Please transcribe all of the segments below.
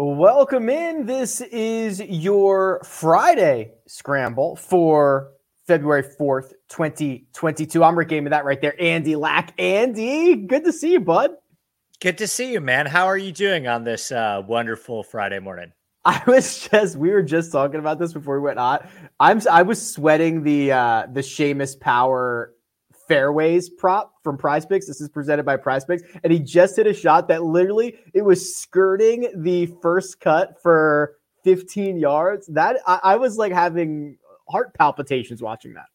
Welcome in. This is your Friday scramble for February 4th, 2022. I'm Rick Gehman, that right there. Andy Lack. Andy, good to see you, bud. Good to see you, man. How are you doing on this uh, wonderful Friday morning? I was just we were just talking about this before we went on. I'm I was sweating the uh the Seamus Power fairways prop from Prize Picks. This is presented by Prize Picks, and he just hit a shot that literally it was skirting the first cut for 15 yards. That I, I was like having heart palpitations watching that.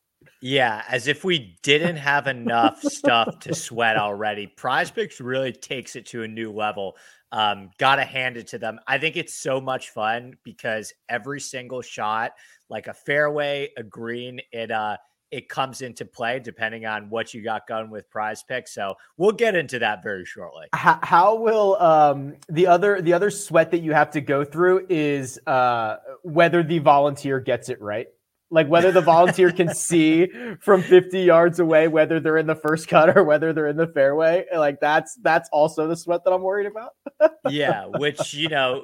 Yeah, as if we didn't have enough stuff to sweat already. Prize Picks really takes it to a new level. Um, gotta hand it to them. I think it's so much fun because every single shot, like a fairway, a green, it uh it comes into play depending on what you got going with prize picks. So we'll get into that very shortly. How, how will um, the other the other sweat that you have to go through is uh, whether the volunteer gets it right? Like whether the volunteer can see from 50 yards away whether they're in the first cut or whether they're in the fairway. Like that's that's also the sweat that I'm worried about. yeah, which you know,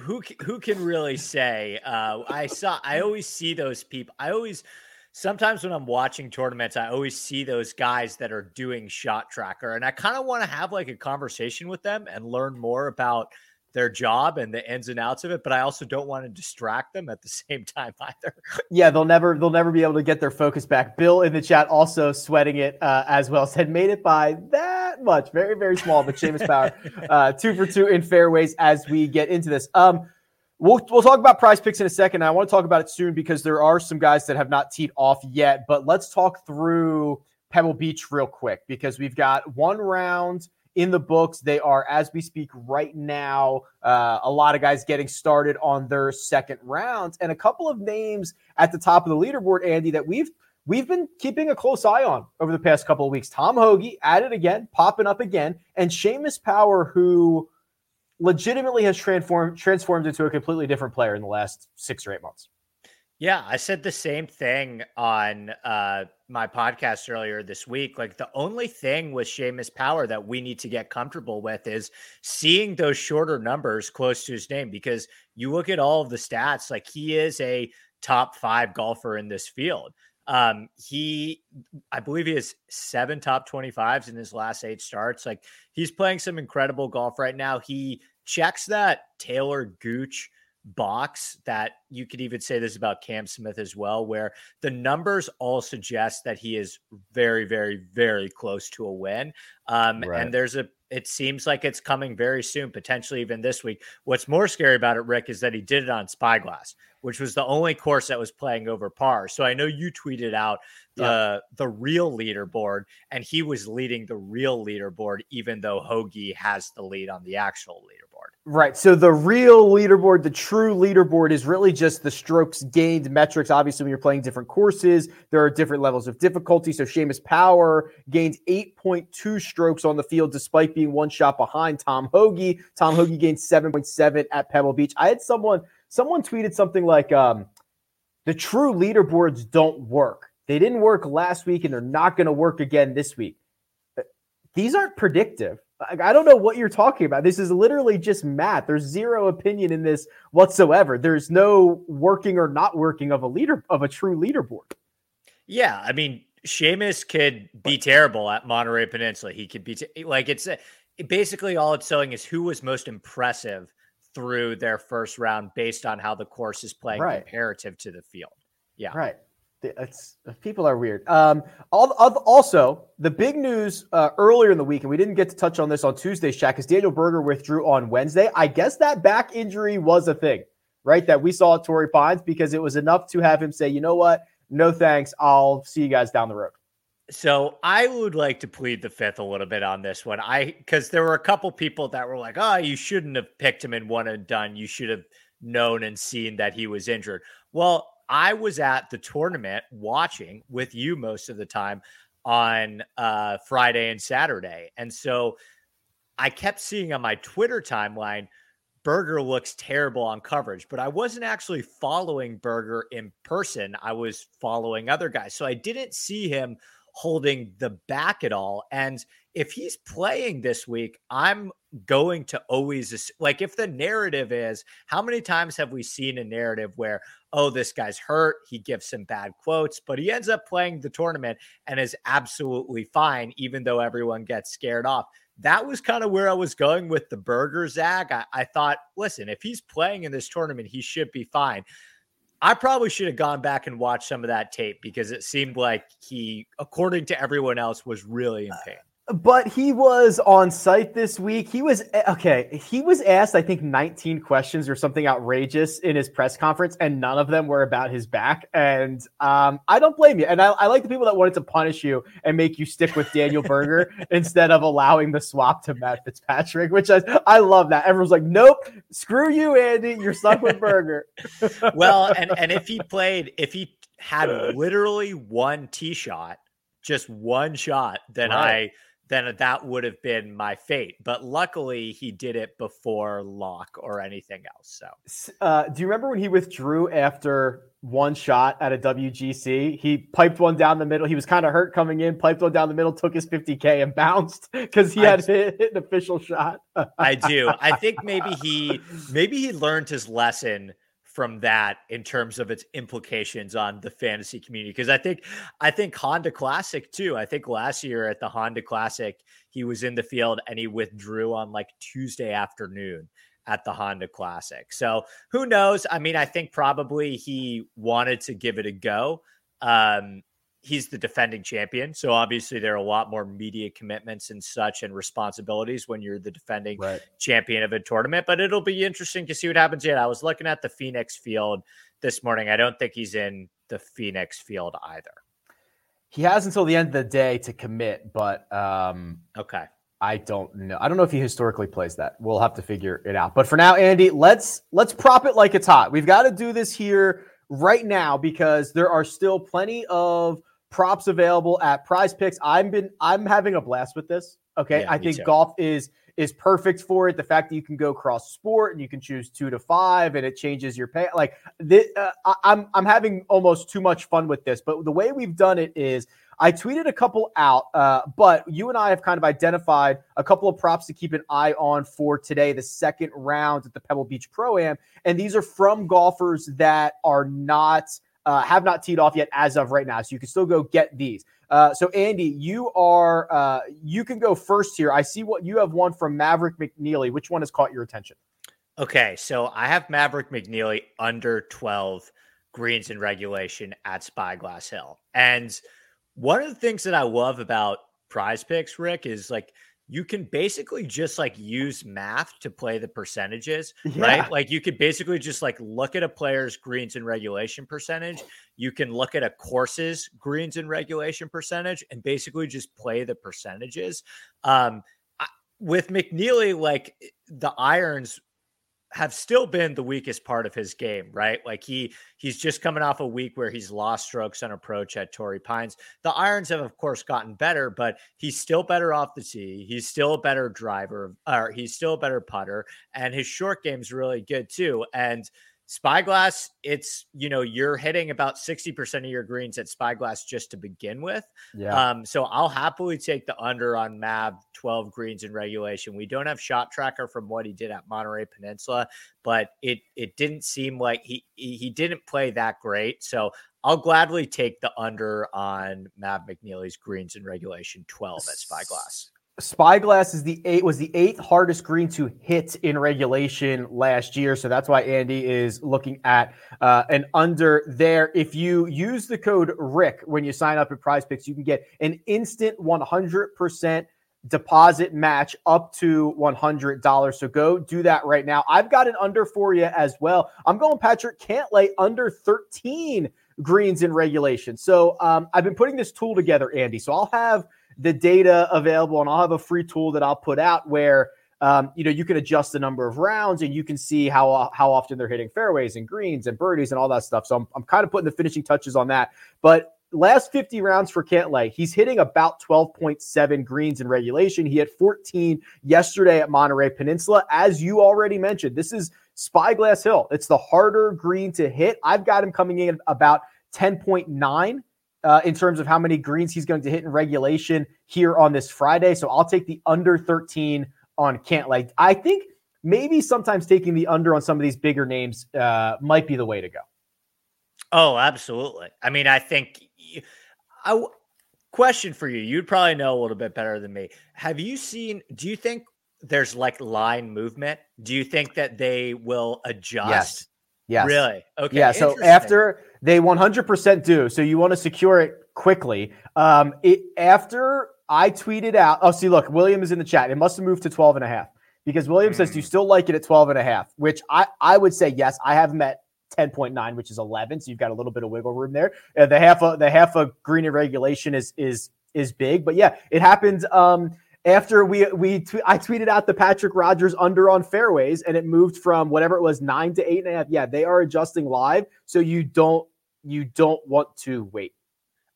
who who can really say? Uh, I saw. I always see those people. I always sometimes when I'm watching tournaments, I always see those guys that are doing shot tracker, and I kind of want to have like a conversation with them and learn more about their job and the ins and outs of it, but I also don't want to distract them at the same time either. Yeah, they'll never they'll never be able to get their focus back. Bill in the chat also sweating it uh, as well. Said made it by that much, very very small, but Seamus Power uh, two for two in fairways as we get into this. Um, We'll, we'll talk about prize picks in a second. I want to talk about it soon because there are some guys that have not teed off yet. But let's talk through Pebble Beach real quick because we've got one round in the books. They are, as we speak right now, uh, a lot of guys getting started on their second rounds, and a couple of names at the top of the leaderboard, Andy, that we've we've been keeping a close eye on over the past couple of weeks. Tom Hoge at it again, popping up again, and Seamus Power, who legitimately has transformed transformed into a completely different player in the last six or eight months. Yeah, I said the same thing on uh, my podcast earlier this week. Like the only thing with Seamus Power that we need to get comfortable with is seeing those shorter numbers close to his name because you look at all of the stats, like he is a top five golfer in this field. Um, he, I believe he has seven top 25s in his last eight starts. Like he's playing some incredible golf right now. He checks that Talor Gooch box that you could even say this about Cam Smith as well, where the numbers all suggest that he is very, very, very close to a win. Um, right. And there's a, it seems like it's coming very soon, potentially even this week. What's more scary about it, Rick, is that he did it on Spyglass, which was the only course that was playing over par. So I know you tweeted out the yeah. the real leaderboard, and he was leading the real leaderboard, even though Hoge has the lead on the actual leaderboard. Right. So the real leaderboard, the true leaderboard is really just the strokes gained metrics. Obviously, when you're playing different courses, there are different levels of difficulty. So Seamus Power gained 8.2 strokes on the field despite being one shot behind Tom Hoge. Tom Hoge gained 7.7 at Pebble Beach. I had someone someone tweeted something like um, the true leaderboards don't work. They didn't work last week and they're not going to work again this week. These aren't predictive. I don't know what you're talking about. This is literally just math. There's zero opinion in this whatsoever. There's no working or not working of a leader of a true leaderboard. Yeah, I mean, Seamus could be terrible at Monterey Peninsula. He could be t- like it's basically all it's showing is who was most impressive through their first round based on how the course is playing right. comparative to the field. Yeah, right. It's people are weird. Um, also, the big news uh, earlier in the week, and we didn't get to touch on this on Tuesday's chat because Daniel Berger withdrew on Wednesday. I guess that back injury was a thing, right? That we saw at Torrey Pines because it was enough to have him say, you know what, no thanks. I'll see you guys down the road. So I would like to plead the fifth a little bit on this one. I because there were a couple people that were like, "Oh, you shouldn't have picked him in one and done. You should have known and seen that he was injured." Well, I was at the tournament watching with you most of the time on uh, Friday and Saturday. And so I kept seeing on my Twitter timeline, Berger looks terrible on coverage, but I wasn't actually following Berger in person. I was following other guys. So I didn't see him holding the back at all. And if he's playing this week, I'm going to always like if the narrative is how many times have we seen a narrative where oh this guy's hurt he gives some bad quotes but he ends up playing the tournament and is absolutely fine even though everyone gets scared off that was kind of where I was going with the Berger Zach. I, I thought, listen, if he's playing in this tournament, he should be fine. I probably should have gone back and watched some of that tape because it seemed like he, according to everyone else, was really in uh, pain but he was on site this week. He was okay. He was asked, I think, 19 questions or something outrageous in his press conference, and none of them were about his back. And um, I don't blame you. And I, I, like the people that wanted to punish you and make you stick with Daniel Berger instead of allowing the swap to Matt Fitzpatrick, which I, I love that. Everyone's like, nope, screw you, Andy. You're stuck with Berger. well, and, and if he played, if he had literally one tee shot, just one shot, then right. I then that would have been my fate. But luckily, he did it before lock or anything else. So, uh, do you remember when he withdrew after one shot at a WGC? He piped one down the middle. He was kind of hurt coming in, piped one down the middle, took his 50K and bounced because he had hit, hit, an official shot. I do. I think maybe he maybe he learned his lesson from that in terms of its implications on the fantasy community because I think I think Honda Classic too. I think last year at the Honda Classic he was in the field and he withdrew on like Tuesday afternoon at the Honda Classic. So who knows? I mean, I think probably he wanted to give it a go. Um, he's the defending champion. So obviously there are a lot more media commitments and such and responsibilities when you're the defending right. champion of a tournament. But it'll be interesting to see what happens yet. I was looking at the Phoenix field this morning. I don't think he's in the Phoenix field either. He has until the end of the day to commit, but um okay. I don't know. I don't know if he historically plays that. We'll have to figure it out. But for now, Andy, let's let's prop it like it's hot. We've got to do this here right now because there are still plenty of props available at prize picks. I'm been I'm having a blast with this. Okay. Yeah, I think too. golf is is perfect for it. The fact that you can go cross sport and you can choose two to five and it changes your pay. Like this, uh, I'm I'm having almost too much fun with this. But the way we've done it is I tweeted a couple out, uh, but you and I have kind of identified a couple of props to keep an eye on for today, the second round at the Pebble Beach Pro Am, and these are from golfers that are not uh, have not teed off yet as of right now. So you can still go get these. Uh, so Andy, you are uh, you can go first here. I see what you have one from Maverick McNealy. Which one has caught your attention? Okay, so I have Maverick McNealy under 12 greens in regulation at Spyglass Hill. And one of the things that I love about prize picks, Rick, is like you can basically just like use math to play the percentages, yeah. right? Like you could basically just like look at a player's greens and regulation percentage. You can look at a course's greens and regulation percentage and basically just play the percentages. Um, with McNealy, like the irons have still been the weakest part of his game, right? Like he he's just coming off a week where he's lost strokes on approach at Torrey Pines. The irons have of course gotten better, but he's still better off the tee. He's still a better driver, or he's still a better putter, and his short game's really good too. And Spyglass, it's you know you're hitting about sixty percent of your greens at Spyglass just to begin with. Yeah. Um, so I'll happily take the under on Mav twelve greens in regulation. We don't have shot tracker from what he did at Monterey Peninsula, but it it didn't seem like he he didn't play that great. So I'll gladly take the under on Mav McNealy's greens in regulation twelve at Spyglass. Spyglass is the eight was the eighth hardest green to hit in regulation last year, so that's why Andy is looking at uh, an under there. If you use the code Rick when you sign up at Prize Picks, you can get an instant one hundred percent deposit match up to $100. So go do that right now. I've got an under for you as well. I'm going Patrick Cantlay under 13 greens in regulation. So um, I've been putting this tool together, Andy. So I'll have the data available, and I'll have a free tool that I'll put out where um, you know you can adjust the number of rounds and you can see how how often they're hitting fairways and greens and birdies and all that stuff. So I'm, I'm kind of putting the finishing touches on that. But last 50 rounds for Cantlay, he's hitting about 12.7 greens in regulation. He had 14 yesterday at Monterey Peninsula. As you already mentioned, this is Spyglass Hill. It's the harder green to hit. I've got him coming in about 10.9 uh, in terms of how many greens he's going to hit in regulation here on this Friday. So I'll take the under 13 on Cantlay. I think maybe sometimes taking the under on some of these bigger names uh, might be the way to go. Oh, absolutely. I mean, I think. I question for you. You'd probably know a little bit better than me. Have you seen? Do you think there's like line movement? Do you think that they will adjust? Yes. Yes. Really? Okay. Yeah. So after they 100% do, so you want to secure it quickly. Um, it after I tweeted out. Oh, see, look, William is in the chat. It must have moved to 12 and a half because William mm. says, Do you hmm. still like it at 12 and a half? Which I, I would say yes. I have met 10.9, which is 11. So you've got a little bit of wiggle room there. Uh, the half of the half of green regulation is is is big, but yeah, it happened. Um, after we we t- I tweeted out the Patrick Rodgers under on fairways, and it moved from whatever it was nine to eight and a half. Yeah, they are adjusting live, so you don't you don't want to wait.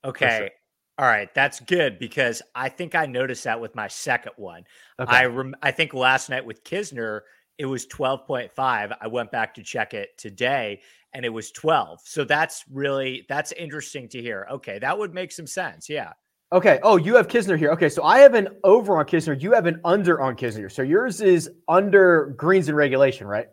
Okay. Sure. All right, that's good because I think I noticed that with my second one. Okay. I rem- I think last night with Kisner, it was 12.5. I went back to check it today and it was 12. So that's really that's interesting to hear. Okay, that would make some sense. Yeah. Okay. Oh, you have Kisner here. Okay, so I have an over on Kisner. You have an under on Kisner. So yours is under greens and regulation, right?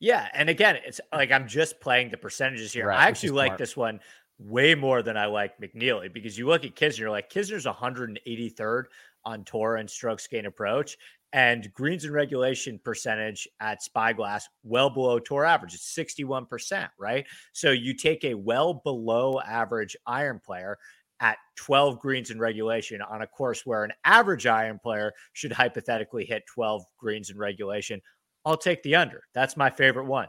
Yeah, and again, it's like I'm just playing the percentages here. Right, I actually like this one way more than I like McNealy because you look at Kisner, like Kisner's 183rd on tour and strokes gain approach, and greens and regulation percentage at Spyglass well below tour average. It's 61%, right? So you take a well below average iron player at 12 greens in regulation on a course where an average iron player should hypothetically hit 12 greens in regulation. I'll take the under. That's my favorite one.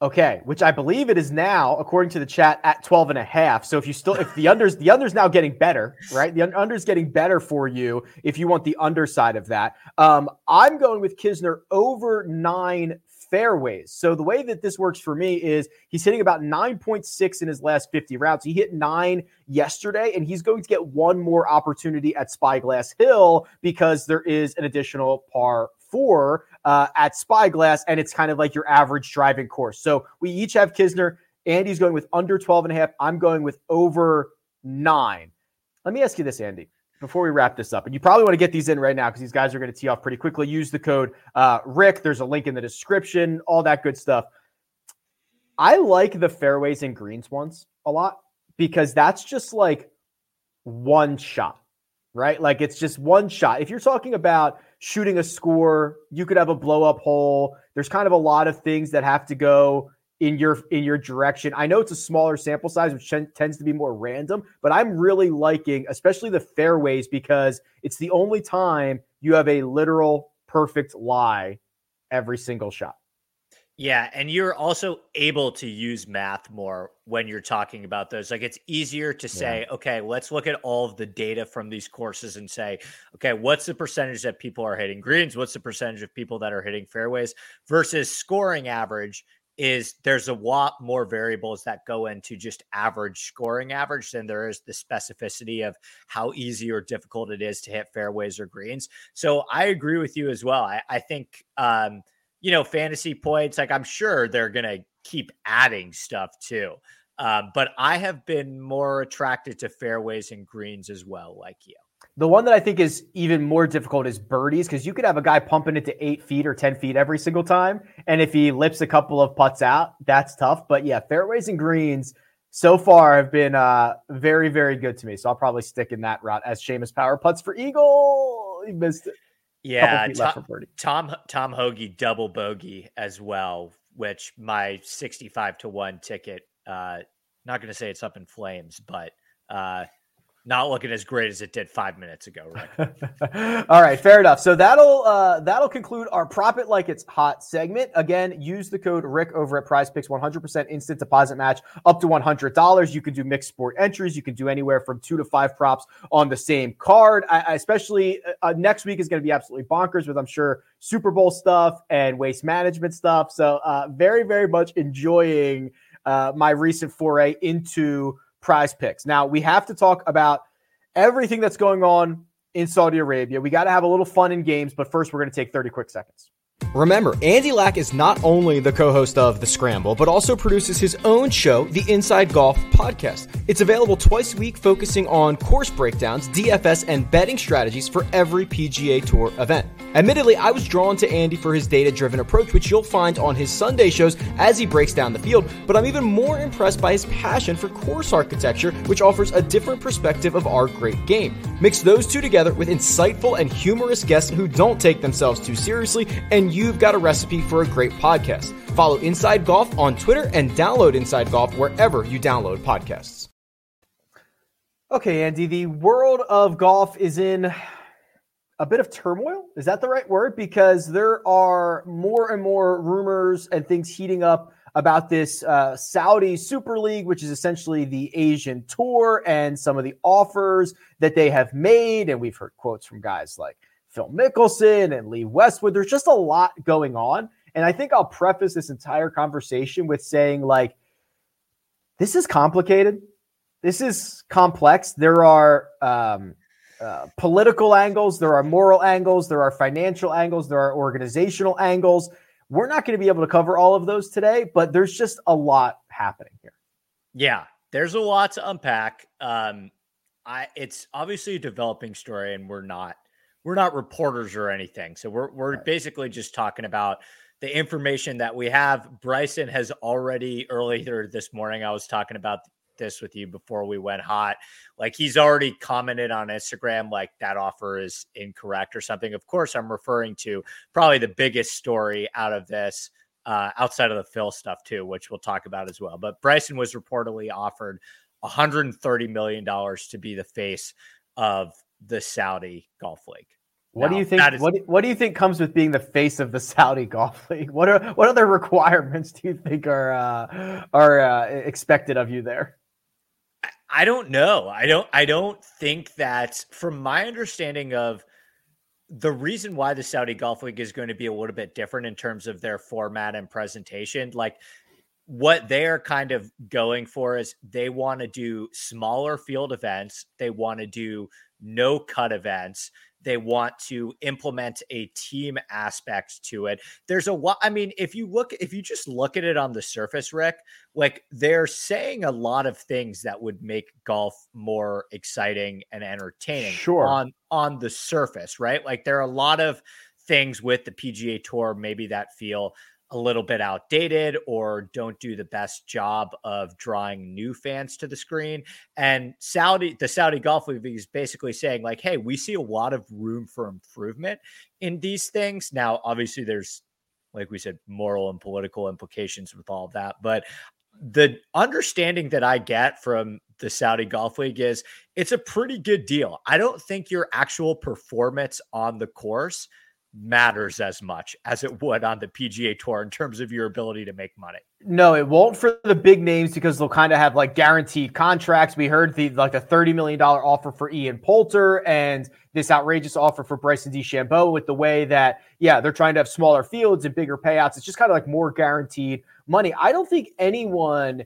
Okay, which I believe it is now, according to the chat, at 12 and a half. So if you still, if the unders, the unders now getting better, right? The unders getting better for you if you want the underside of that. Um, I'm going with Kisner over nine fairways. So the way that this works for me is he's hitting about 9.6 in his last 50 rounds. He hit nine yesterday, and he's going to get one more opportunity at Spyglass Hill because there is an additional par four uh, at Spyglass, and it's kind of like your average driving course. So we each have Kisner. Andy's going with under 12 and a half. I'm going with over nine. Let me ask you this, Andy, before we wrap this up. And you probably want to get these in right now because these guys are going to tee off pretty quickly. Use the code uh, Rick. There's a link in the description, all that good stuff. I like the fairways and greens ones a lot because that's just like one shot, right? Like it's just one shot. If you're talking about shooting a score. You could have a blow up hole. There's kind of a lot of things that have to go in your in your direction. I know it's a smaller sample size, which tends to be more random, but I'm really liking, especially the fairways, because it's the only time you have a literal perfect lie every single shot. Yeah, and you're also able to use math more when you're talking about those. Like it's easier to say, yeah. okay, let's look at all of the data from these courses and say, okay, what's the percentage that people are hitting greens? What's the percentage of people that are hitting fairways versus scoring average? Is there's a lot more variables that go into just average scoring average than there is the specificity of how easy or difficult it is to hit fairways or greens. So I agree with you as well. I, I think um, you know, fantasy points. Like I'm sure they're going to keep adding stuff too. Um, but I have been more attracted to fairways and greens as well, like you. The one that I think is even more difficult is birdies because you could have a guy pumping it to eight feet or 10 feet every single time. And if he lips a couple of putts out, that's tough. But yeah, fairways and greens so far have been uh, very, very good to me. So I'll probably stick in that route as Seamus Power putts for Eagle. He missed it. Yeah, Tom, Tom Tom Hoge double bogey as well, which my sixty-five to one ticket. Uh, not going to say it's up in flames, but uh, not looking as great as it did five minutes ago. All right, fair enough. So that'll uh, that'll conclude our prop it like it's hot segment. Again, use the code Rick over at Prize Picks, 100% instant deposit match up to $100. You can do mixed sport entries. You can do anywhere from two to five props on the same card. I, I especially uh, uh next week is going to be absolutely bonkers with I'm sure Super Bowl stuff and waste management stuff. So uh, very very much enjoying uh, my recent foray into prize picks. Now, we have to talk about everything that's going on in Saudi Arabia. We got to have a little fun in games, but first, we're going to take 30 quick seconds. Remember, Andy Lack is not only the co host of The Scramble, but also produces his own show, the Inside Golf Podcast. It's available twice a week, focusing on course breakdowns, DFS, and betting strategies for every PGA Tour event. Admittedly, I was drawn to Andy for his data driven approach, which you'll find on his Sunday shows as he breaks down the field, but I'm even more impressed by his passion for course architecture, which offers a different perspective of our great game. Mix those two together with insightful and humorous guests who don't take themselves too seriously, and you've got a recipe for a great podcast. Follow Inside Golf on Twitter and download Inside Golf wherever you download podcasts. Okay, Andy, the world of golf is in a bit of turmoil. Is that the right word? Because there are more and more rumors and things heating up about this uh, Saudi Super League, which is essentially the Asian tour, and some of the offers that they have made. And we've heard quotes from guys like Phil Mickelson and Lee Westwood. There's just a lot going on. And I think I'll preface this entire conversation with saying, like, this is complicated. This is complex. There are um, uh, political angles, there are moral angles, there are financial angles, there are organizational angles. We're not going to be able to cover all of those today, but there's just a lot happening here. Yeah, there's a lot to unpack. Um, I it's obviously a developing story, and we're not we're not reporters or anything. So we're we're right. basically just talking about the information that we have. Bryson has already earlier this morning. I was talking about this with you before we went hot. Like he's already commented on Instagram, like that offer is incorrect or something. Of course, I'm referring to probably the biggest story out of this, uh, outside of the Phil stuff too, which we'll talk about as well. But Bryson was reportedly offered 130 million dollars to be the face of the Saudi Golf League. What now, do you think? Is, what, what do you think comes with being the face of the Saudi Golf League? What are what other requirements do you think are uh, are uh, expected of you there? I don't know. I don't I don't think that from my understanding of the reason why the Saudi Golf League is going to be a little bit different in terms of their format and presentation, like what they're kind of going for is they want to do smaller field events, they want to do no cut events they want to implement a team aspect to it. There's a lot. I mean, if you look, if you just look at it on the surface, Rick, like they're saying a lot of things that would make golf more exciting and entertaining. Sure. On on the surface, right? Like there are a lot of things with the PGA Tour maybe that feel a little bit outdated or don't do the best job of drawing new fans to the screen. And Saudi, the Saudi Golf League is basically saying, like, hey, we see a lot of room for improvement in these things. Now, obviously, there's, like we said, moral and political implications with all of that. But the understanding that I get from the Saudi Golf League is it's a pretty good deal. I don't think your actual performance on the course matters as much as it would on the PGA Tour in terms of your ability to make money. No, it won't for the big names because they'll kind of have like guaranteed contracts. We heard the like a thirty million dollar offer for Ian Poulter and this outrageous offer for Bryson DeChambeau. With the way that yeah, they're trying to have smaller fields and bigger payouts. It's just kind of like more guaranteed money. I don't think anyone.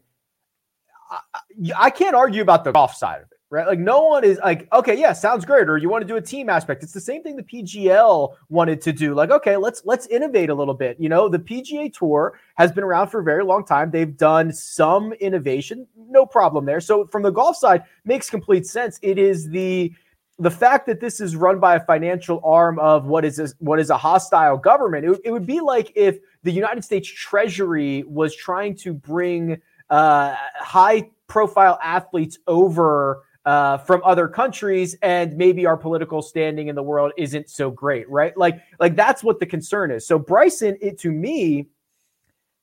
I, I can't argue about the golf side of it right? Like no one is like, okay, yeah, sounds great. Or you want to do a team aspect. It's the same thing the PGL wanted to do. Like, okay, let's let's innovate a little bit. You know, the PGA Tour has been around for a very long time. They've done some innovation, no problem there. So from the golf side, makes complete sense. It is the the fact that this is run by a financial arm of what is a, what is a hostile government. It, it would be like if the United States Treasury was trying to bring uh, high profile athletes over uh, from other countries, and maybe our political standing in the world isn't so great, right? Like, like that's what the concern is. So Bryson, it to me,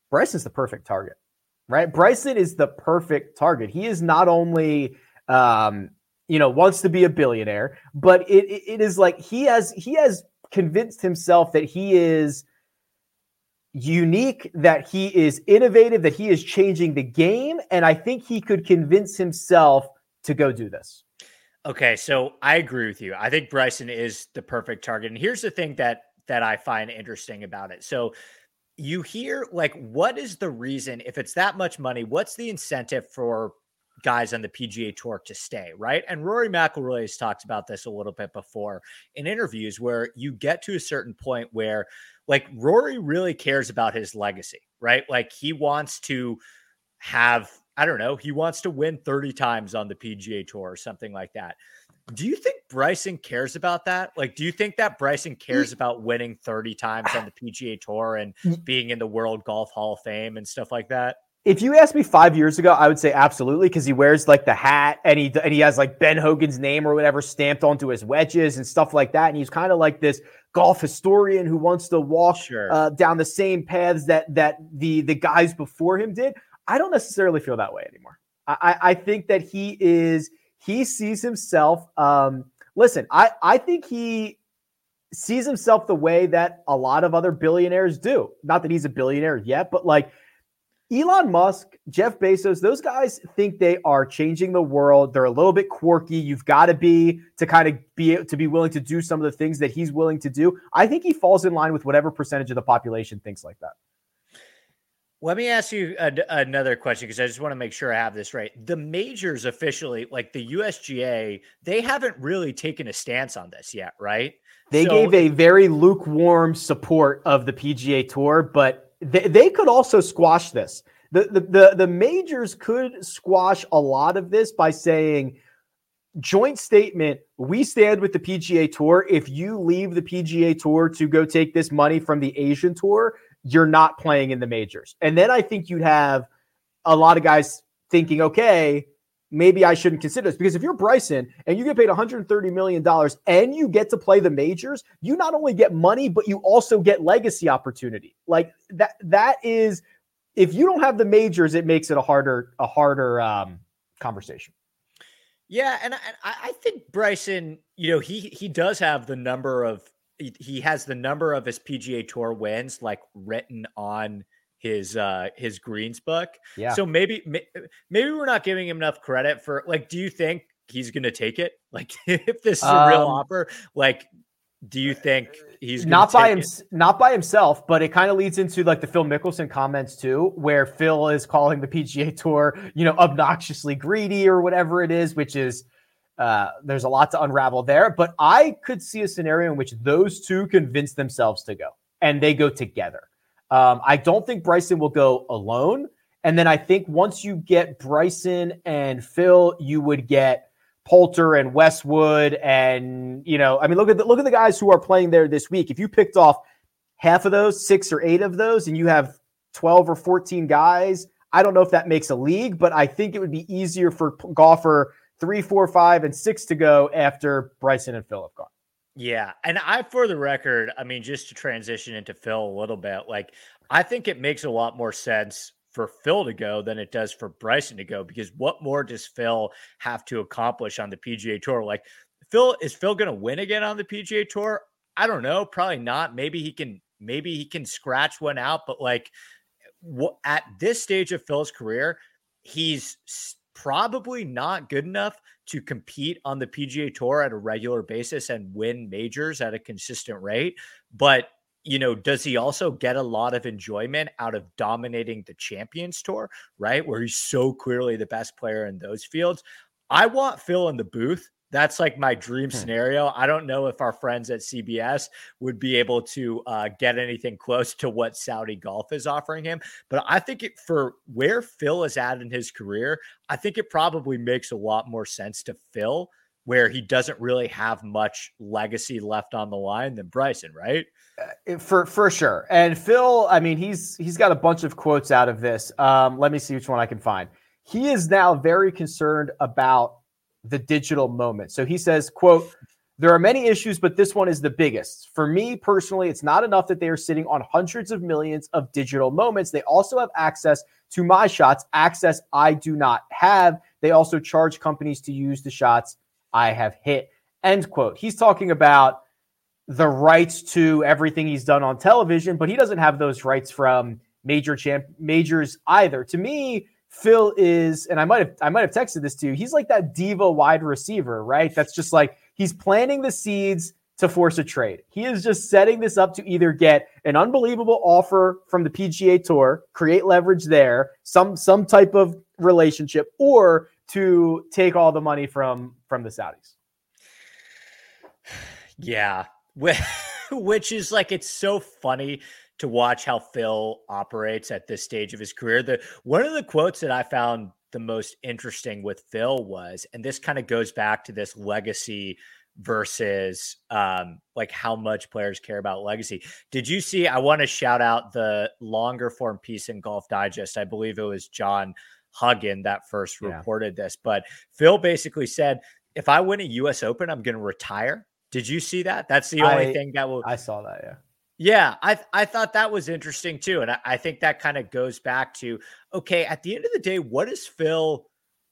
Bryson's the perfect target, right? Bryson is the perfect target. He is not only um, you know wants to be a billionaire, but it, it is like he has he has convinced himself that he is unique, that he is innovative, that he is changing the game, and I think he could convince himself to go do this. Okay, so I agree with you. I think Bryson is the perfect target. And here's the thing that that I find interesting about it. So you hear like what is the reason if it's that much money, what's the incentive for guys on the PGA Tour to stay, right? And Rory McIlroy has talked about this a little bit before in interviews where you get to a certain point where like Rory really cares about his legacy, right? Like he wants to have, I don't know, he wants to win 30 times on the PGA Tour or something like that. Do you think Bryson cares about that? Like, do you think that Bryson cares about winning 30 times on the PGA Tour and being in the World Golf Hall of Fame and stuff like that? If you asked me five years ago, I would say absolutely because he wears like the hat and he and he has like Ben Hogan's name or whatever stamped onto his wedges and stuff like that. And he's kind of like this golf historian who wants to walk sure. uh, down the same paths that that the the guys before him did. I don't necessarily feel that way anymore. I, I think that he is he sees himself. Um, listen, I I think he sees himself the way that a lot of other billionaires do. Not that he's a billionaire yet, but like Elon Musk, Jeff Bezos, those guys think they are changing the world. They're a little bit quirky. You've got to be to kind of be to be willing to do some of the things that he's willing to do. I think he falls in line with whatever percentage of the population thinks like that. Let me ask you a, another question because I just want to make sure I have this right. The majors officially, like the USGA, they haven't really taken a stance on this yet, right? They so, gave a very lukewarm support of the PGA Tour, but they, they could also squash this. The, the, the, the majors could squash a lot of this by saying, joint statement we stand with the PGA Tour. If you leave the PGA Tour to go take this money from the Asian Tour, you're not playing in the majors. And then I think you'd have a lot of guys thinking, okay, maybe I shouldn't consider this because if you're Bryson and you get paid 130 million dollars and you get to play the majors, you not only get money but you also get legacy opportunity. Like that that is if you don't have the majors it makes it a harder a harder um, conversation. Yeah, and I, I think Bryson, you know, he he does have the number of he has the number of his PGA Tour wins like written on his uh his greens book. Yeah. So maybe maybe we're not giving him enough credit for like do you think he's going to take it? Like if this is a real um, offer, like do you think he's not by him it? not by himself, but it kind of leads into like the Phil Mickelson comments too, where Phil is calling the PGA Tour, you know, obnoxiously greedy or whatever it is, which is uh, there's a lot to unravel there. But I could see a scenario in which those two convince themselves to go and they go together. Um, I don't think Bryson will go alone. And then I think once you get Bryson and Phil, you would get Poulter and Westwood, and you know, I mean, look at the, look at the guys who are playing there this week. If you picked off half of those, six or eight of those, and you have twelve or fourteen guys, I don't know if that makes a league, but I think it would be easier for golfer three, four, five, and six to go after Bryson and Phil have gone. Yeah. And I, for the record, I mean, just to transition into Phil a little bit, like, I think it makes a lot more sense for Phil to go than it does for Bryson to go because what more does Phil have to accomplish on the PGA Tour? Like, Phil, is Phil going to win again on the PGA Tour? I don't know. Probably not. Maybe he can, maybe he can scratch one out, but like, at this stage of Phil's career, he's probably not good enough to compete on the PGA Tour at a regular basis and win majors at a consistent rate. But, you know, does he also get a lot of enjoyment out of dominating the Champions Tour, right? Where he's so clearly the best player in those fields. I want Phil in the booth that's like my dream hmm. scenario. I don't know if our friends at CBS would be able to uh, get anything close to what Saudi Golf is offering him, but I think it for where Phil is at in his career, I think it probably makes a lot more sense to Phil where he doesn't really have much legacy left on the line than Bryson, right? Uh, for for sure. And Phil, I mean, he's he's got a bunch of quotes out of this. Um, let me see which one I can find. He is now very concerned about the digital moment. So he says, quote, there are many issues, but this one is the biggest. For me personally, it's not enough that they are sitting on hundreds of millions of digital moments. They also have access to my shots, access I do not have. They also charge companies to use the shots I have hit. End quote. He's talking about the rights to everything he's done on television, but he doesn't have those rights from major champ majors either. To me, Phil is, and I might have I might have texted this to you. He's like that diva wide receiver, right? That's just like he's planting the seeds to force a trade. He is just setting this up to either get an unbelievable offer from the PGA Tour, create leverage there, some some type of relationship, or to take all the money from from the Saudis. Yeah. which is like it's so funny to watch how Phil operates at this stage of his career. The one of the quotes that I found the most interesting with Phil was, and this kind of goes back to this legacy versus um like how much players care about legacy. Did you see I want to shout out the longer form piece in Golf Digest. I believe it was John Huggan that first yeah. reported this, but Phil basically said if I win a US Open, I'm going to retire. Did you see that? That's the only I, thing that will I saw that, yeah. Yeah, I I thought that was interesting too. And I, I think that kind of goes back to okay, at the end of the day, what is Phil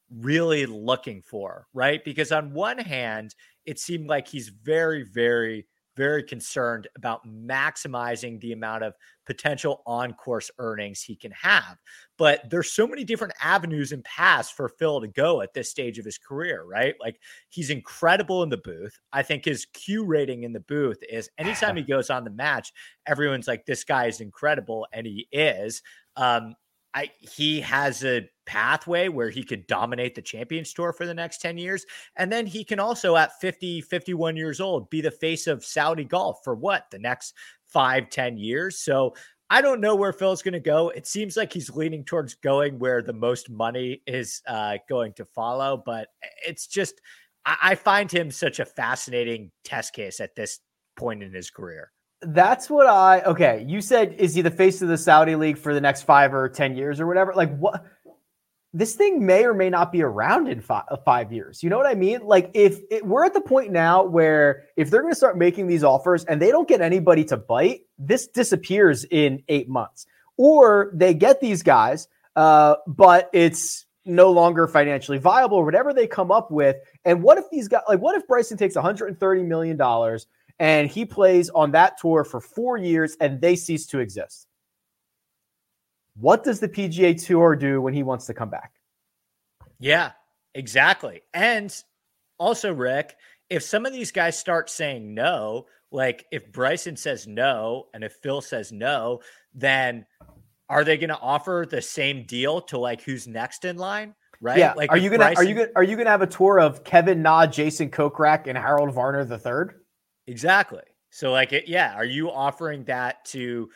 really looking for? Right? Because on one hand, it seemed like he's very, very very concerned about maximizing the amount of potential on course earnings he can have. But there's so many different avenues and paths for Phil to go at this stage of his career, right? Like he's incredible in the booth. I think his Q rating in the booth is anytime he goes on the match, everyone's like, this guy is incredible. And he is. Um, I, he has a pathway where he could dominate the champions tour for the next 10 years and then he can also at 50 51 years old be the face of saudi golf for what the next five ten years? So i don't know where phil's going to go. It seems like he's leaning towards going where the most money is uh, going to follow but it's just I, I find him such a fascinating test case at this point in his career that's what I okay. You said is he the face of the Saudi league for the next five or ten years or whatever? Like what? This thing may or may not be around in five, uh, five years. You know what I mean? Like if it, we're at the point now where if they're going to start making these offers and they don't get anybody to bite, this disappears in eight months. Or they get these guys, uh, but it's no longer financially viable or whatever they come up with. And what if these guys, like, what if Bryson takes 130 million dollars? And he plays on that tour for four years and they cease to exist. What does the PGA Tour do when he wants to come back? Yeah, exactly. And also, Rick, if some of these guys start saying no, like if Bryson says no and if Phil says no, then are they going to offer the same deal to like who's next in line? Right? Yeah. Like are you gonna Bryson... are you gonna are you gonna have a tour of Kevin Na, Jason Kokrak, and Harold Varner the third? Exactly. So, like, it, yeah, are you offering that to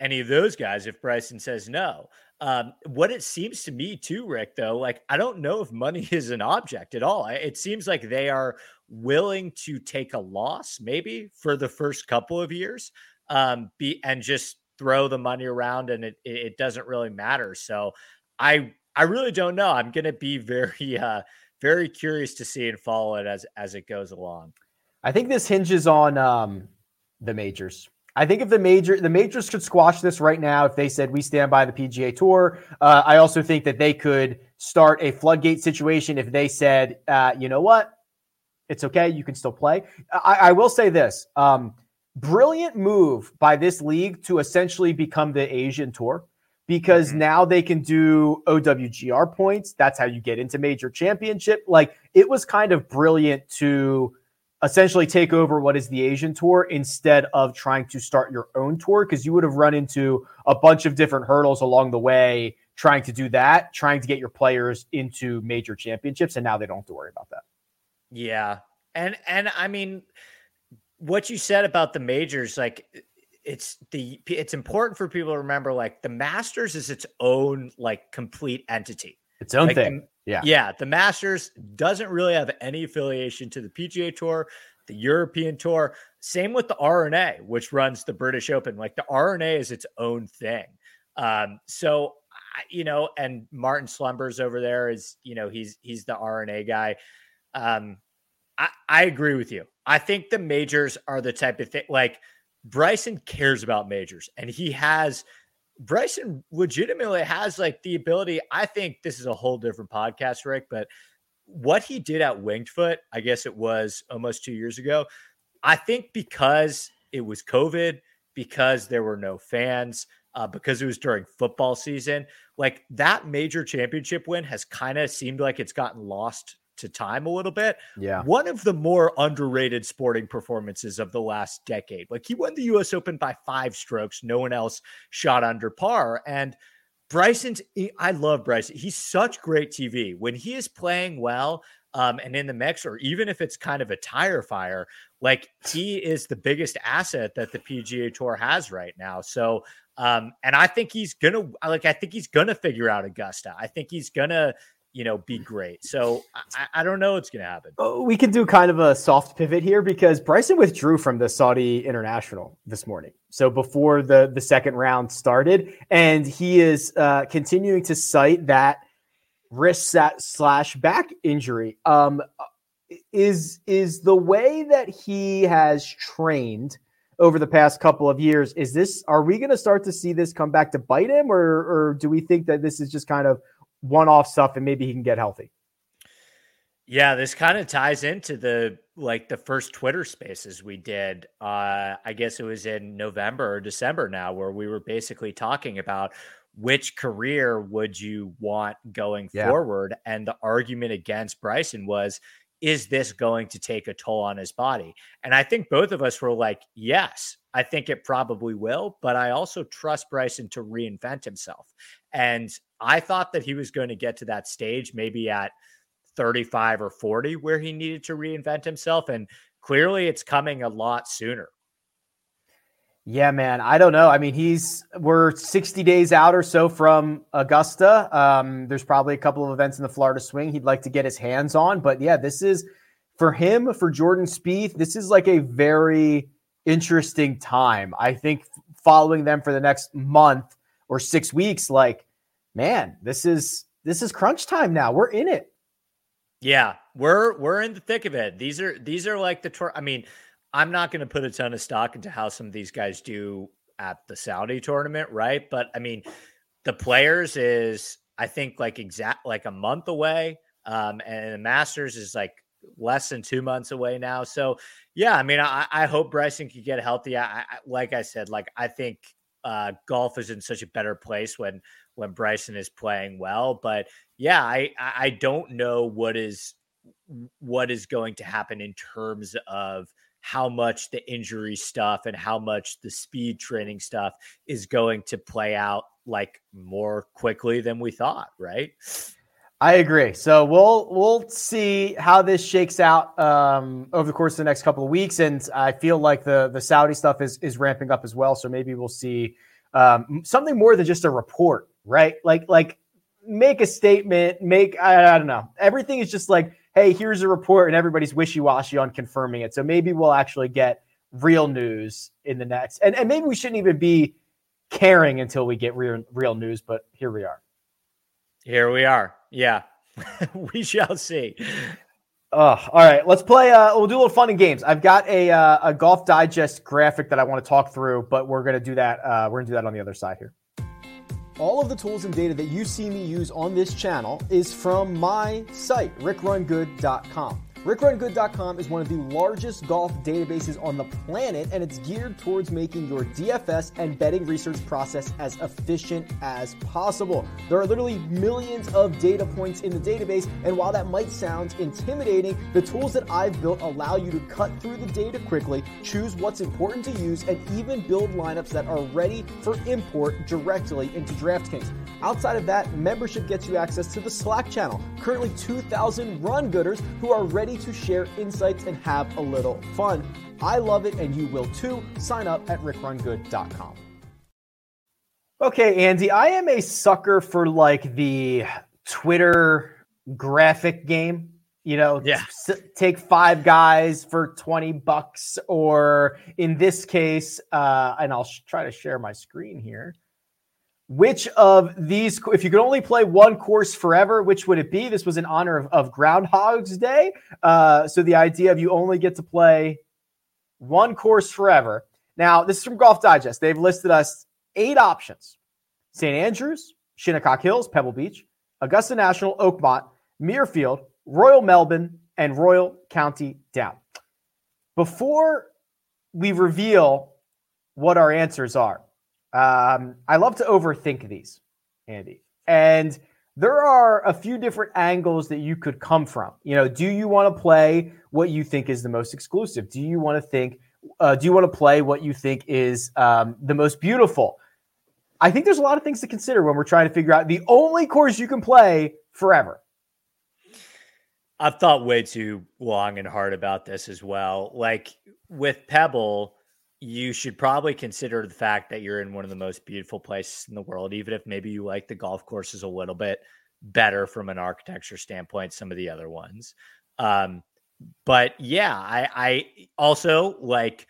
any of those guys if Bryson says no? Um, what it seems to me, too, Rick, though, like, I don't know if money is an object at all. It seems like they are willing to take a loss, maybe for the first couple of years, um, be and just throw the money around, and it it doesn't really matter. So, I I really don't know. I'm going to be very uh, very curious to see and follow it as as it goes along. I think this hinges on um, the majors. I think if the major the majors could squash this right now, if they said we stand by the PGA Tour, uh, I also think that they could start a floodgate situation if they said, uh, you know what, it's okay, you can still play. I, I will say this: um, brilliant move by this league to essentially become the Asian Tour because mm-hmm. now they can do OWGR points. That's how you get into major championship. Like it was kind of brilliant to essentially take over what is the Asian tour instead of trying to start your own tour because you would have run into a bunch of different hurdles along the way trying to do that, trying to get your players into major championships and now they don't have to worry about that. Yeah. And and I mean what you said about the majors like it's the it's important for people to remember like the Masters is its own like complete entity. Its own like, thing. Yeah. Yeah. The Masters doesn't really have any affiliation to the PGA Tour, the European Tour. Same with the R&A, which runs the British Open. Like the R&A is its own thing. Um, so you know, and Martin Slumbers over there is, you know, he's he's the R&A guy. Um, I, I agree with you. I think the majors are the type of thing like Bryson cares about majors and he has Bryson legitimately has like the ability. I think this is a whole different podcast, Rick, but what he did at Winged Foot, I guess it was almost two years ago. I think because it was COVID, because there were no fans, uh, because it was during football season, like that major championship win has kind of seemed like it's gotten lost to time a little bit. Yeah. One of the more underrated sporting performances of the last decade. Like he won the US Open by five strokes. No one else shot under par. And Bryson's, I love Bryson. He's such great TV. When he is playing well, um, and in the mix, or even if it's kind of a tire fire, like he is the biggest asset that the PGA Tour has right now. So, um, and I think he's gonna like I think he's gonna figure out Augusta. I think he's gonna you know, be great. So I, I don't know what's going to happen. Oh, we can do kind of a soft pivot here because Bryson withdrew from the Saudi International this morning. So before the the second round started, and he is uh, continuing to cite that wrist slash back injury. Um, is is the way that he has trained over the past couple of years? Is this are we going to start to see this come back to bite him, or or do we think that this is just kind of one off stuff and maybe he can get healthy. Yeah, this kind of ties into the like the first Twitter spaces we did. Uh, I guess it was in November or December now, where we were basically talking about which career would you want going yeah. forward. And the argument against Bryson was, is this going to take a toll on his body? And I think both of us were like, yes, I think it probably will, but I also trust Bryson to reinvent himself. And I thought that he was going to get to that stage maybe at 35 or 40 where he needed to reinvent himself. And clearly it's coming a lot sooner. Yeah, man. I don't know. I mean, he's we're 60 days out or so from Augusta. Um, there's probably a couple of events in the Florida swing he'd like to get his hands on. But yeah, this is for him, for Jordan Spieth, this is like a very interesting time. I think following them for the next month or six weeks, like man, this is this is crunch time now. We're in it. Yeah, we're we're in the thick of it. These are these are like the tour. I mean, I'm not going to put a ton of stock into how some of these guys do at the Saudi tournament, right? But I mean, the players is I think like exact like a month away, um, and the Masters is like less than two months away now. So yeah, I mean, I, I hope Bryson can get healthy. I, I like I said, like I think uh, golf is in such a better place when when Bryson is playing well. But yeah, I I don't know what is what is going to happen in terms of how much the injury stuff and how much the speed training stuff is going to play out like more quickly than we thought, right? I agree. So we'll we'll see how this shakes out um, over the course of the next couple of weeks, and I feel like the the Saudi stuff is is ramping up as well. So maybe we'll see um, something more than just a report, right? Like like make a statement, make I, I don't know. Everything is just like, hey, here's a report, and everybody's wishy washy on confirming it. So maybe we'll actually get real news in the next, and and maybe we shouldn't even be caring until we get real real news. But here we are. Here we are. Yeah, we shall see. Oh, all right, let's play. Uh, we'll do a little fun and games. I've got a uh, a golf digest graphic that I want to talk through, but we're gonna do that. Uh, we're gonna do that on the other side here. All of the tools and data that you see me use on this channel is from my site, rickrungood.com. RickRunGood.com is one of the largest golf databases on the planet, and it's geared towards making your DFS and betting research process as efficient as possible. There are literally millions of data points in the database, and while that might sound intimidating, the tools that I've built allow you to cut through the data quickly, choose what's important to use, and even build lineups that are ready for import directly into DraftKings. Outside of that, membership gets you access to the Slack channel, currently 2,000 run gooders who are ready to share insights and have a little fun. I love it and you will too. Sign up at rickrungood.com. Okay, Andy, I am a sucker for like the Twitter graphic game. You know, yeah. take five guys for 20 bucks, or in this case, uh, and I'll sh- try to share my screen here which of these, if you could only play one course forever, which would it be? This was in honor of, of Groundhog's Day. Uh, so the idea of you only get to play one course forever. Now, this is from Golf Digest. They've listed us eight options St. Andrews, Shinnecock Hills, Pebble Beach, Augusta National, Oakmont, Muirfield, Royal Melbourne, and Royal County Down. Before we reveal what our answers are, um, I love to overthink these, Andy. And there are a few different angles that you could come from. You know, do you want to play what you think is the most exclusive? Do you want to think, uh, do you want to play what you think is um, the most beautiful? I think there's a lot of things to consider when we're trying to figure out the only course you can play forever. I've thought way too long and hard about this as well. Like with Pebble, you should probably consider the fact that you're in one of the most beautiful places in the world, even if maybe you like the golf courses a little bit better from an architecture standpoint, some of the other ones. Um, but yeah, I, I also like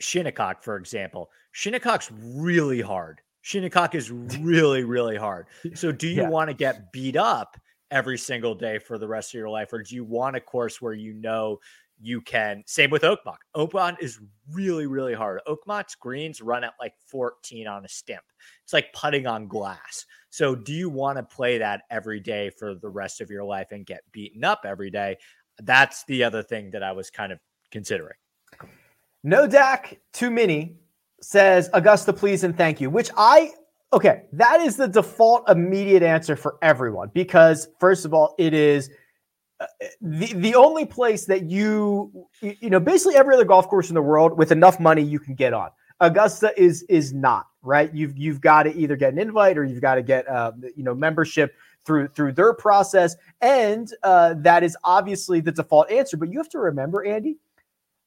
Shinnecock, for example. Shinnecock's really hard. Shinnecock is really, really hard. So do you yeah. want to get beat up every single day for the rest of your life? Or do you want a course where you know you can same with Oakmont. Oakmont is really, really hard. Oakmont's greens run at like 14 on a stimp. It's like putting on glass. So do you want to play that every day for the rest of your life and get beaten up every day? That's the other thing that I was kind of considering. No Dak too many says Augusta, please and thank you. Which I okay, that is the default immediate answer for everyone because first of all, it is the the only place that you you know basically every other golf course in the world with enough money you can get on. Augusta is is not right. You've you've got to either get an invite or you've got to get uh, you know membership through through their process, and uh, that is obviously the default answer. But you have to remember, Andy,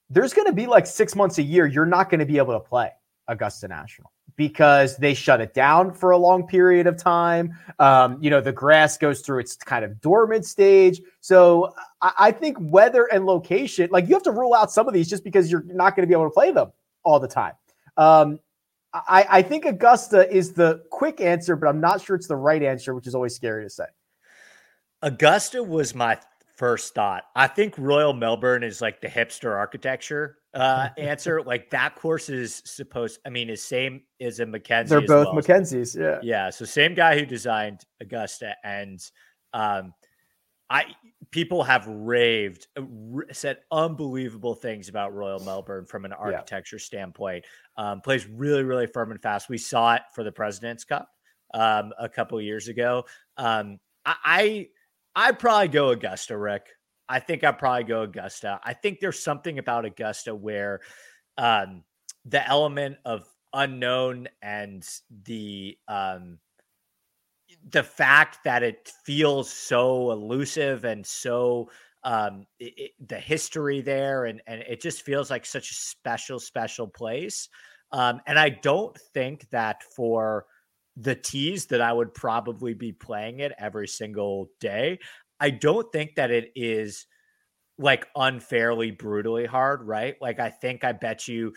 there's going to be like six months a year you're not going to be able to play Augusta National because they shut it down for a long period of time. Um, you know, the grass goes through its kind of dormant stage. So I, I, think weather and location, like you have to rule out some of these just because you're not going to be able to play them all the time. Um, I, I think Augusta is the quick answer, but I'm not sure it's the right answer, which is always scary to say. Augusta was my first thought. I think Royal Melbourne is like the hipster architecture uh, answer. Like that course is supposed, I mean, is same as a Mackenzie. They're both well. Mackenzies. Yeah. Yeah. So same guy who designed Augusta. And um, I, people have raved, uh, said unbelievable things about Royal Melbourne from an architecture yeah. standpoint. Um, plays really, really firm and fast. We saw it for the President's Cup um, a couple years ago. Um, I, I I'd probably go Augusta, Rick. I think I'd probably go Augusta. I think there's something about Augusta where um, the element of unknown and the um, the fact that it feels so elusive and so um, it, it, the history there and and it just feels like such a special special place. Um, and I don't think that for the tees that I would probably be playing it every single day. I don't think that it is like unfairly brutally hard, right? Like I think I bet you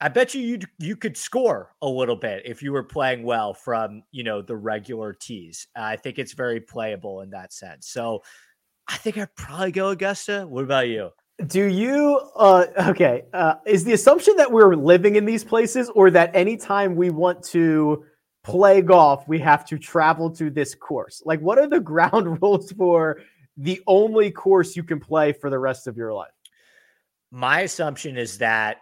I bet you you you could score a little bit if you were playing well from, you know, the regular tees. I think it's very playable in that sense. So I think I'd probably go Augusta. What about you? Do you uh okay, uh is the assumption that we're living in these places or that anytime we want to play golf, we have to travel to this course. Like, what are the ground rules for the only course you can play for the rest of your life? My assumption is that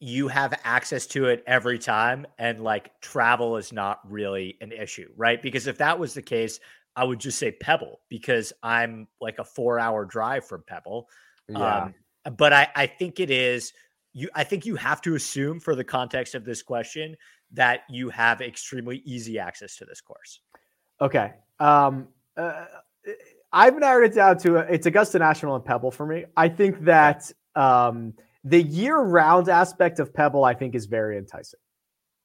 you have access to it every time and like travel is not really an issue, right? Because if that was the case, I would just say Pebble because I'm like a four hour drive from Pebble. Yeah. Um, but I, I think it is you I think you have to assume for the context of this question that you have extremely easy access to this course. Okay. Um, uh, I've narrowed it down to it's Augusta National and Pebble for me. I think that um, the year-round aspect of Pebble, I think, is very enticing.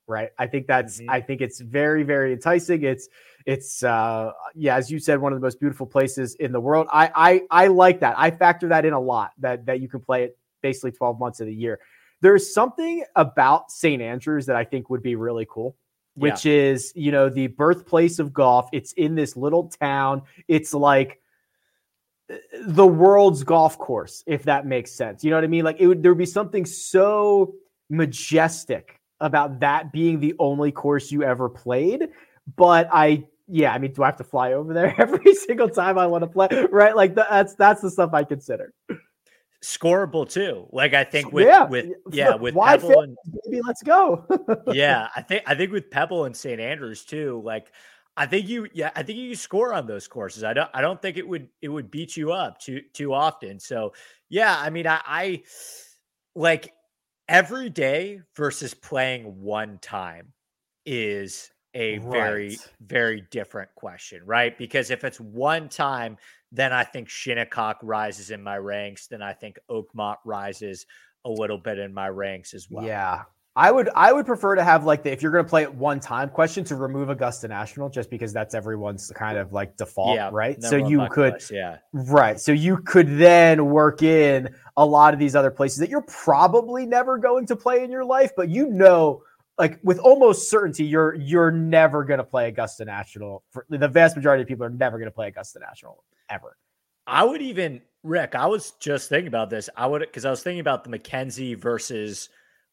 Right. I think that's. Mm-hmm. I think it's very, very enticing. It's. It's. uh Yeah, as you said, one of the most beautiful places in the world. I. I. I like that. I factor that in a lot. That that you can play it basically twelve months of the year. There's something about St. Andrews that I think would be really cool, which yeah. is, you know, the birthplace of golf. It's in this little town. It's like uh, the world's golf course, if that makes sense. You know what I mean? Like it would there would be something so majestic about that being the only course you ever played. But I yeah, I mean, do I have to fly over there every single time I want to play? Right? Like that's that's the stuff I consider scoreable too. Like I think with yeah, with yeah with Pebble and maybe let's go. yeah, I think I think with Pebble and St. Andrews too. Like I think you yeah I think you score on those courses. I don't I don't think it would it would beat you up too too often. So yeah, I mean I, I like every day versus playing one time is a right. very very different question right because if it's one time then I think Shinnecock rises in my ranks. Then I think Oakmont rises a little bit in my ranks as well. Yeah. I would I would prefer to have like the if you're going to play it one time question to remove Augusta National just because that's everyone's kind of like default, Yeah, right? So you could yeah. right. So you could then work in a lot of these other places that you're probably never going to play in your life, but you know like with almost certainty you're you're never going to play Augusta National. For, the vast majority of people are never going to play Augusta National ever. I would even Rick. I was just thinking about this. I would because I was thinking about the Mackenzie versus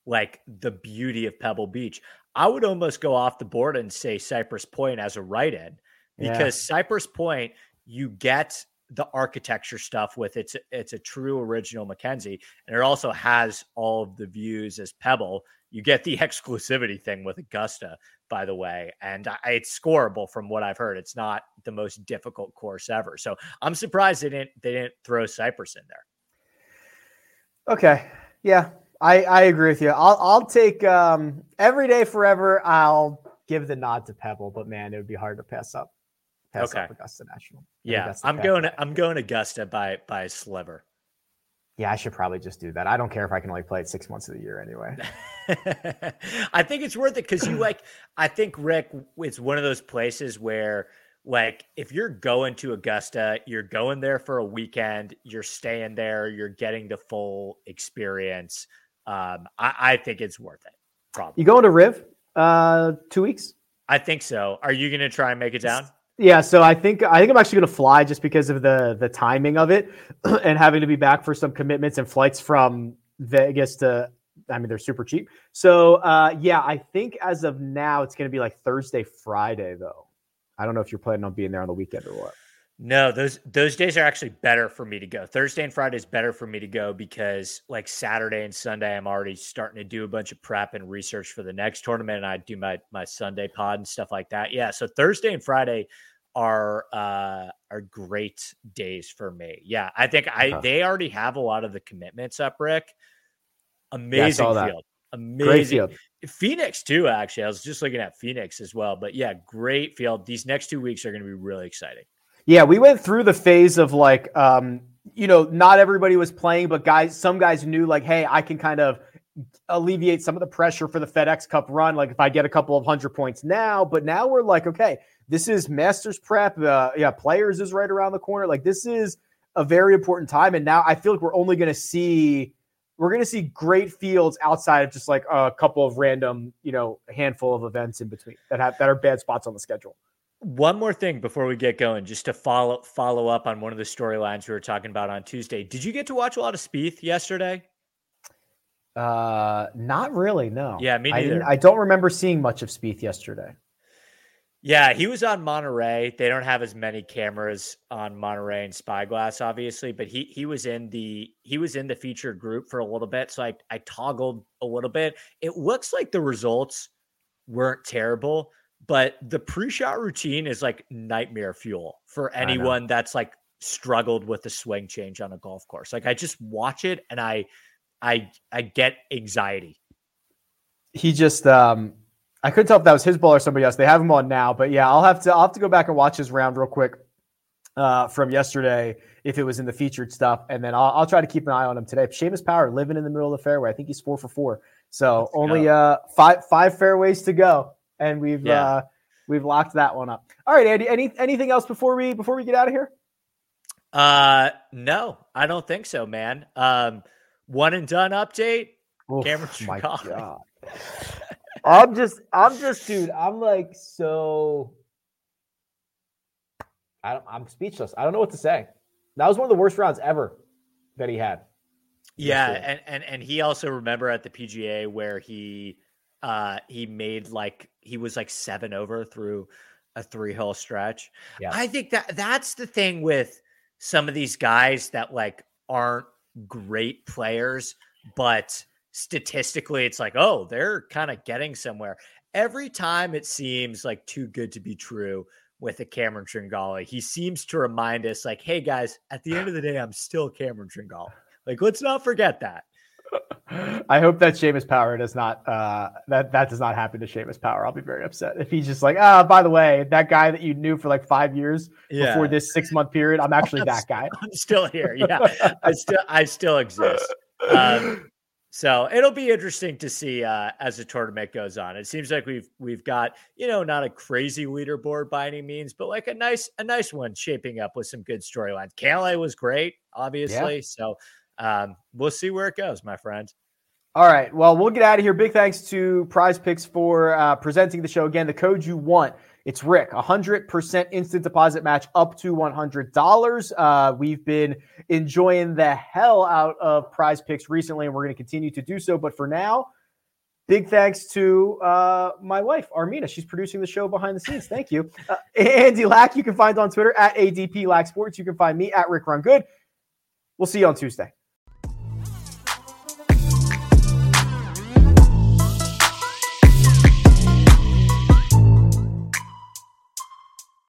like the beauty of Pebble Beach. I would almost go off the board and say Cypress Point as a write-in Yeah. because Cypress Point you get the architecture stuff with it's it's a true original Mackenzie and it also has all of the views as Pebble. You get the exclusivity thing with Augusta, by the way, and I, it's scoreable from what I've heard. It's not the most difficult course ever, so I'm surprised they didn't they didn't throw Cypress in there. Okay. Yeah, I, I agree with you. I'll I'll take um every day forever. I'll give the nod to Pebble, but man, it would be hard to pass up. Pass Okay. up Augusta National. Yeah, I'm going. I'm going Augusta by by a sliver. Yeah, I should probably just do that. I don't care if I can only play it six months of the year anyway. I think it's worth it because you like. I think Rick, it's one of those places where, like, if you're going to Augusta, you're going there for a weekend. You're staying there. You're getting the full experience. Um, I, I think it's worth it. Probably. You going to Riv? Uh, two weeks. I think so. Are you going to try and make it down? Yeah, so I think I think I'm actually going to fly just because of the the timing of it and having to be back for some commitments and flights from Vegas to. I mean, they're super cheap. So uh, yeah, I think as of now it's going to be like Thursday, Friday though. I don't know if you're planning on being there on the weekend or what. No, those those days are actually better for me to go. Thursday and Friday is better for me to go because like Saturday and Sunday, I'm already starting to do a bunch of prep and research for the next tournament, and I do my my Sunday pod and stuff like that. Yeah, so Thursday and Friday are uh are great days for me. Yeah, I think I Okay. they already have a lot of the commitments up, Rick. Amazing that. field, amazing Great field. Phoenix too. Actually, I was just looking at Phoenix as well. But yeah, great field. These next two weeks are going to be really exciting. Yeah, we went through the phase of like, um, you know, not everybody was playing, but guys, some guys knew like, hey, I can kind of alleviate some of the pressure for the FedEx Cup run. Like if I get a couple of hundred points now, but now we're like, okay, this is Masters prep. Uh, yeah, players is right around the corner. Like this is a very important time, and now I feel like we're only going to see we're going to see great fields outside of just like a couple of random, you know, handful of events in between that have that are bad spots on the schedule. One more thing before we get going, just to follow follow up on one of the storylines we were talking about on Tuesday. Did you get to watch a lot of Spieth yesterday? Uh, not really. No. Yeah, me I, neither. I don't remember seeing much of Spieth yesterday. Yeah, he was on Monterey. They don't have as many cameras on Monterey and Spyglass, obviously, but he he was in the he was in the featured group for a little bit. So I I toggled a little bit. It looks like the results weren't terrible, but the pre-shot routine is like nightmare fuel for anyone that's like struggled with the swing change on a golf course. Like I just watch it and I I I get anxiety. He just, um, I couldn't tell if that was his ball or somebody else. They have him on now, but yeah, I'll have to, I'll have to go back and watch his round real quick uh, from yesterday if it was in the featured stuff, and then I'll, I'll try to keep an eye on him today. Seamus Power living in the middle of the fairway. I think he's four for four. So Let's only uh, five five fairways to go, and we've Yeah. uh, we've locked that one up. All right, Andy. Any anything else before we before we get out of here? Uh no, I don't think so, man. Um one and done update. Cameron my. God. I'm just, I'm just, dude. I'm like so. I don't, I'm speechless. I don't know what to say. That was one of the worst rounds ever that he had. Yeah, and, and and he also remember at the PGA where he uh he made like he was like seven over through a three hole stretch. Yeah. I think that that's the thing with some of these guys that like aren't great players, but statistically it's like, oh, they're kind of getting somewhere. Every time it seems like too good to be true with a Cameron Tringale, he seems to remind us, like, hey guys, at the end of the day, I'm still Cameron Tringale. Like, let's not forget that. I hope that Seamus Power does not uh, that that does not happen to Seamus Power. I'll be very upset if he's just like, ah, by the way, that guy that you knew for like five years yeah. before this six month period, I'm actually that guy. I'm still here. Yeah, I still I still exist. Um, so it'll be interesting to see uh, as the tournament goes on. It seems like we've we've got you know not a crazy leaderboard by any means, but like a nice a nice one shaping up with some good storylines. Kale was great, obviously. Yeah. So um, we'll see where it goes, my friend. All right. Well, we'll get out of here. Big thanks to PrizePicks for uh, presenting the show again. The code you want it's Rick, 100% instant deposit match up to $100. Uh, we've been enjoying the hell out of PrizePicks recently, and we're going to continue to do so. But for now, big thanks to uh, my wife, Armina. She's producing the show behind the scenes. Thank you. Uh, Andy Lack, you can find on Twitter at ADP Lack Sports. You can find me at Rick Run Good. We'll see you on Tuesday.